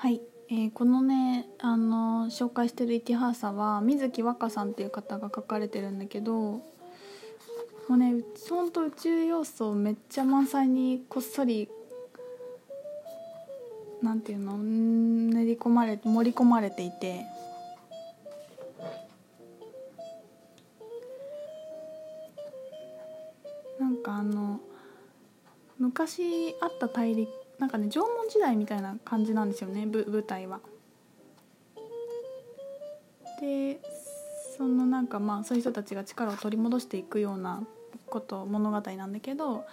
はい、えーこのねあの紹介してる「イティハーサ」は水木若さんっていう方が書かれてるんだけどもうねほんと宇宙要素めっちゃ満載にこっそりなんていうの練り込まれ盛り込まれていてなんかあの昔あった大陸なんかね縄文時代みたいな感じなんですよね舞台は。でそのなんかまあそういう人たちが力を取り戻していくようなこと物語なんだけど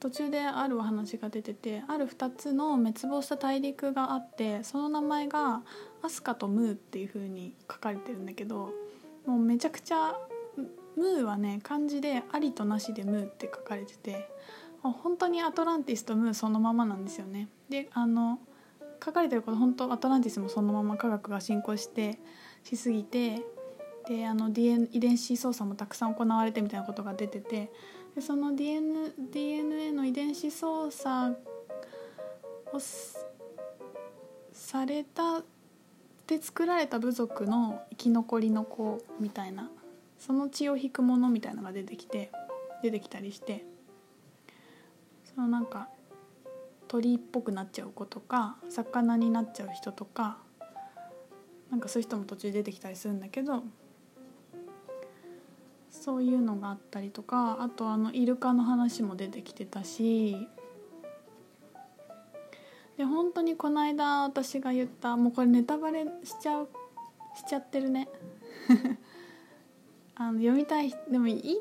途中であるお話が出ててある2つの滅亡した大陸があってその名前が「アスカとムー」っていう風に書かれてるんだけどもうめちゃくちゃムーはね漢字で「ありとなし」で「ムー」って書かれてて本当にアトランティスとムーそのままなんですよね。であの書かれてること本当アトランティスもそのまま科学が進行してしすぎてであの DN 遺伝子操作もたくさん行われてみたいなことが出ててでその DNA, DNA の遺伝子操作をされたで作られた部族の生き残りの子みたいなその血を引くものみたいなのが出てきて出てきたりしてそのなんか鳥っぽくなっちゃう子とか魚になっちゃう人とかなんかそういう人も途中出てきたりするんだけどそういうのがあったりとかあとあのイルカの話も出てきてたしで本当にこの間私が言ったもうこれネタバレしちゃうしちゃってるね。あの読みたいでもいい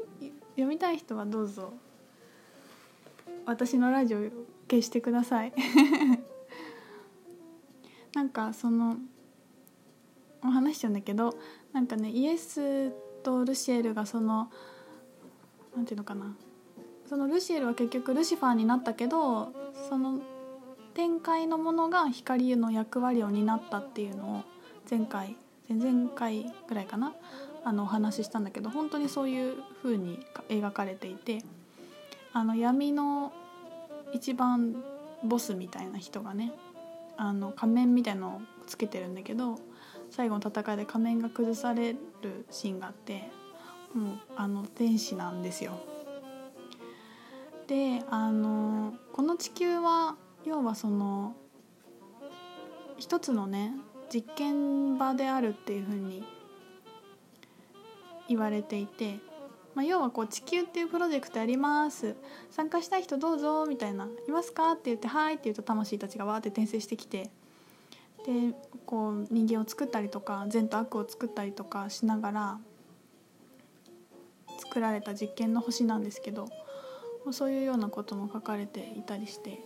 読みたい人はどうぞ。私のラジオ消してください。なんかそのお話しちゃうんだけどなんかねイエスとルシエルがそのなんていうのかな。そのルシエルは結局ルシファーになったけどその展開のものが光の役割を担ったっていうのを前回前々回ぐらいかな。あのお話ししたんだけど本当にそういう風に描かれていて。あの闇の一番ボスみたいな人がねあの仮面みたいのをつけてるんだけど最後の戦いで仮面が崩されるシーンがあってもうあの天使なんですよ。であのこの地球は要はその一つのね実験場であるっていうふうに言われていて、まあ、要はこう地球っていうプロジェクトやります。参加したい人どうぞみたいな「いますか?」って言って「はい」って言うと魂たちがわーって転生してきて。でこう人間を作ったりとか善と悪を作ったりとかしながら作られた実験の星なんですけどそういうようなことも書かれていたりして。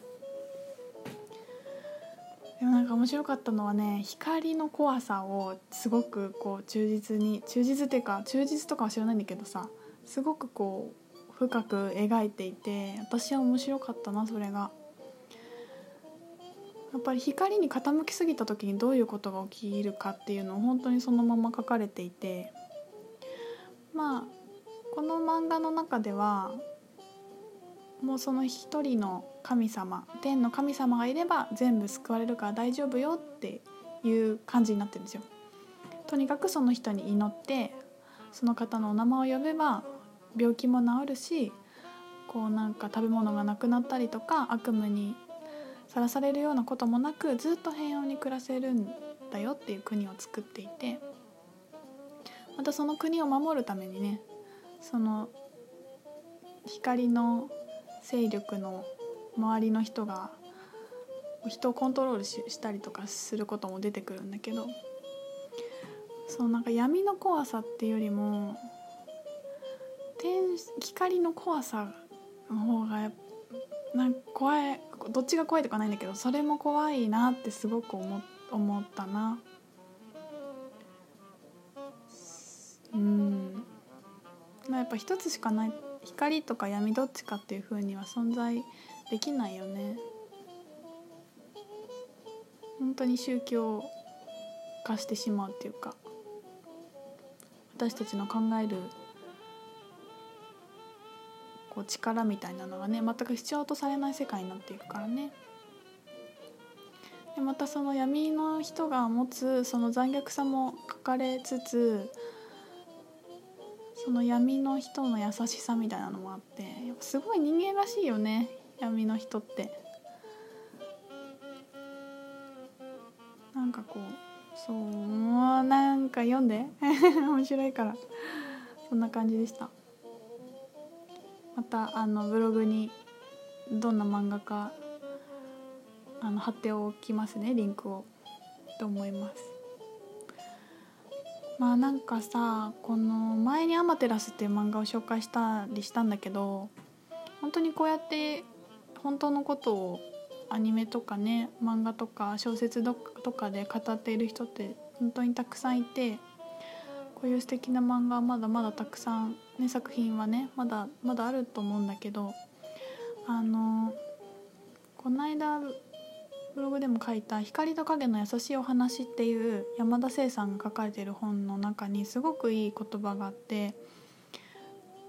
でもなんか面白かったのはね光の怖さをすごくこう忠実に忠実っていうか忠実とかは知らないんだけどさすごくこう深く描いていて私は面白かったなそれが。やっぱり光に傾きすぎた時にどういうことが起きるかっていうのを本当にそのまま書かれていてまあこの漫画の中ではもうその一人の神様天の神様がいれば全部救われるから大丈夫よっていう感じになってるんですよ。とにかくその人に祈ってその方のお名前を呼べば病気も治るしこうなんか食べ物がなくなったりとか悪夢にさらされるようなこともなくずっと平穏に暮らせるんだよっていう国を作っていてまたその国を守るためにねその光の勢力の周りの人が人をコントロールしたりとかすることも出てくるんだけどそうなんか闇の怖さっていうよりも光の怖さの方がなんか怖いどっちが怖いとかないんだけどそれも怖いなってすごく思思ったな。うん。やっぱ一つしかない光とか闇どっちかっていう風には存在できないよね。本当に宗教化してしまうっていうか私たちの考えるこう力みたいなのがね全く必要とされない世界になっていくからね。でまたその闇の人が持つその残虐さも書かれつつその闇の人の優しさみたいなのもあってやっぱすごい人間らしいよね闇の人って。なんかこうそうもうなんか読んで。面白いから。そんな感じでした。またあのブログにどんな漫画かあの貼っておきますねリンクをと思います。まあなんかさこの前に「アマテラス」っていう漫画を紹介したりしたんだけど本当にこうやって本当のことをアニメとかね漫画とか小説とかで語っている人って本当にたくさんいてこういう素敵な漫画はまだまだたくさん、ね、作品はねまだまだあると思うんだけどあのこの間ブログでも書いた「光と影の優しいお話」っていう山田聖さんが書かれてる本の中にすごくいい言葉があって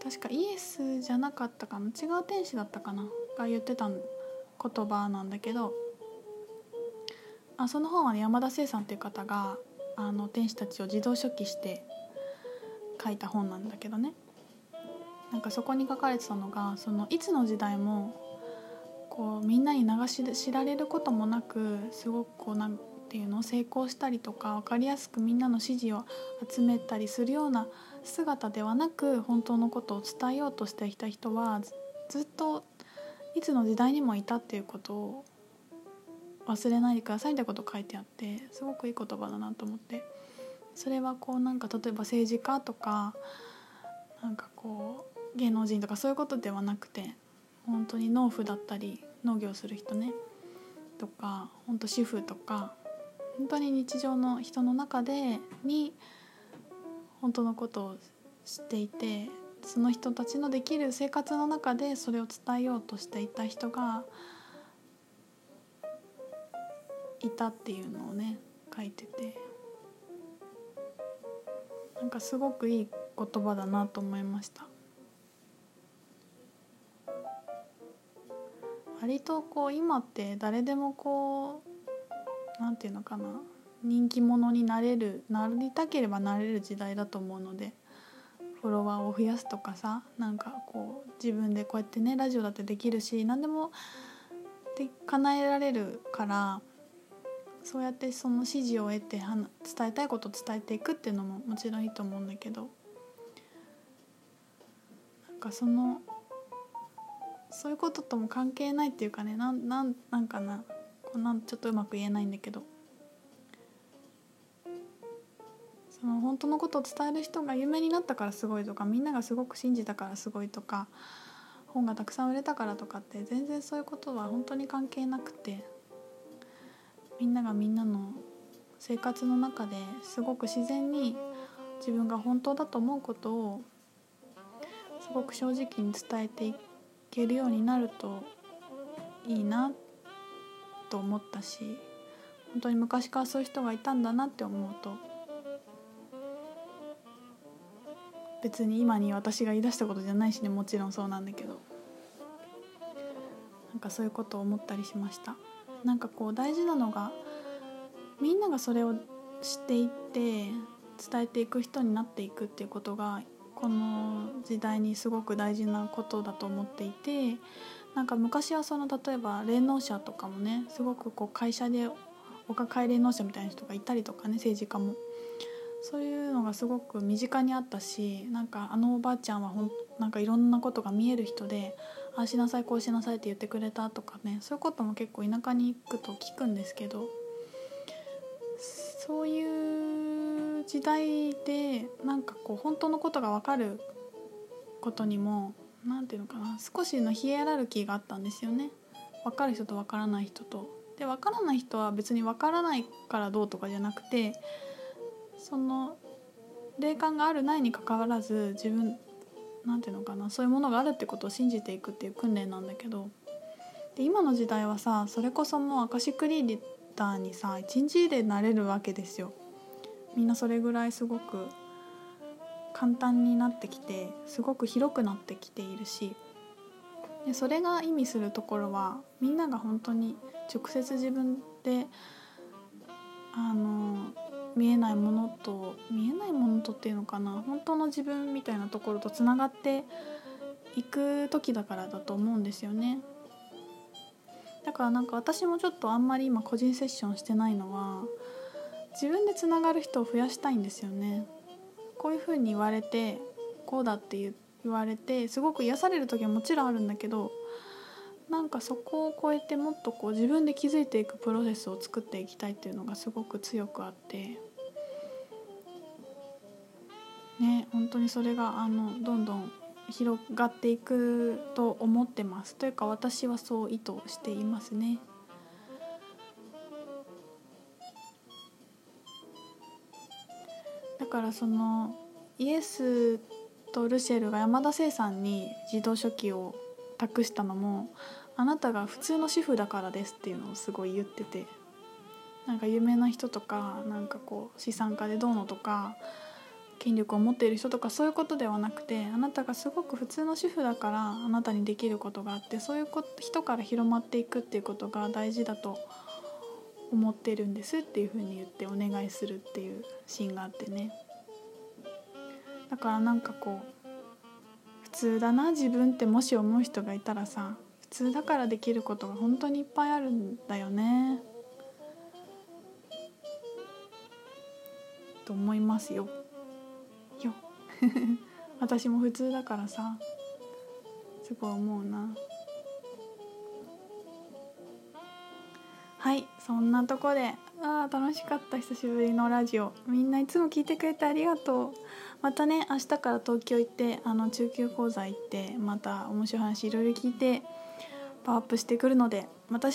確かイエスじゃなかったかな違う天使だったかなが言ってた言葉なんだけどあその本は、ね、山田聖さんっていう方があの天使たちを自動書記して書いた本なんだけどね。なんかそこに書かれてたのがそのいつの時代もこうみんなに流し知られることもなくすごくこうなんていうの成功したりとか分かりやすくみんなの支持を集めたりするような姿ではなく本当のことを伝えようとしていた人はずっといつの時代にもいたっていうことを忘れないでくださいってこと書いてあってすごくいい言葉だなと思って。それはこうなんか例えば政治家とかなんかこう芸能人とかそういうことではなくて本当に農夫だったり農業する人ねとか本当主婦とか本当に日常の人の中でに本当のことを知っていてその人たちのできる生活の中でそれを伝えようとしていた人がいたっていうのをね書いてて。なんかすごくいい言葉だなと思いました。割とこう今って誰でもこうなんていうのかな人気者になれるなりたければなれる時代だと思うのでフォロワーを増やすとかさなんかこう自分でこうやってねラジオだってできるし何でもで叶えられるからそうやってその指示を得て伝えたいことを伝えていくっていうのももちろんいいと思うんだけどなんかそのそういうこととも関係ないっていうかねなんなんなんかなこうなちょっとうまく言えないんだけど。その本当のことを伝える人が有名になったからすごいとかみんながすごく信じたからすごいとか本がたくさん売れたからとかって全然そういうことは本当に関係なくてみんながみんなの生活の中ですごく自然に自分が本当だと思うことをすごく正直に伝えていってけるようになるといいなと思ったし本当に昔からそういう人がいたんだなって思うと別に今に私が言い出したことじゃないしねもちろんそうなんだけどなんかそういうことを思ったりしました。なんかこう大事なのがみんながそれを知っていって伝えていく人になっていくっていうことがこの時代にすごく大事なことだと思っていてなんか昔はその例えば霊能者とかもねすごくこう会社でお抱え霊能者みたいな人がいたりとかね政治家も。そういうのがすごく身近にあったしなんかあのおばあちゃんはほんなんかいろんなことが見える人でああしなさいこうしなさいって言ってくれたとかねそういうことも結構田舎に行くと聞くんですけどそういう時代でなんかこう本当のことが分かることにも何て言うのかな少しのヒエラルキーがあったんですよね分かる人と分からない人と。で分からない人は別に分からないからどうとかじゃなくてその霊感があるないにかかわらず自分なんていうのかなそういうものがあるってことを信じていくっていう訓練なんだけどで今の時代はさそれこそもうアカシックリーダーにさ一日でなれるわけですよ。みんなそれぐらいすごく簡単になってきてすごく広くなってきているしでそれが意味するところはみんなが本当に直接自分であの見えないものと見えないものとっていうのかな本当の自分みたいなところとつながっていく時だからだと思うんですよね。だからなんか私もちょっとあんまり今個人セッションしてないのは自分でつながる人を増やしたいんですよね。こういうふうに言われてこうだって言われてすごく癒される時はもちろんあるんだけどなんかそこを超えてもっとこう自分で気づいていくプロセスを作っていきたいっていうのがすごく強くあってね本当にそれがあのどんどん広がっていくと思ってますというか私はそう意図していますね。からそのイエスとルシェルが山田聖さんに自動書記を託したのもあなたが普通の主婦だからですっていうのをすごい言っててなんか有名な人とかなんかこう資産家でどうのとか権力を持っている人とかそういうことではなくてあなたがすごく普通の主婦だからあなたにできることがあってそういう人から広まっていくっていうことが大事だと思思ってるんですっていうふうに言ってお願いするっていうシーンがあってね。だからなんかこう普通だな自分ってもし思う人がいたらさ普通だからできることが本当にいっぱいあるんだよね。と思いますよ。よ。私も普通だからさすごい思うな。はいそんなとこであー楽しかった久しぶりのラジオ。みんないつも聞いてくれてありがとう。またね明日から東京行ってあの中級講座行ってまた面白い話いろいろ聞いてパワーアップしてくるのでまた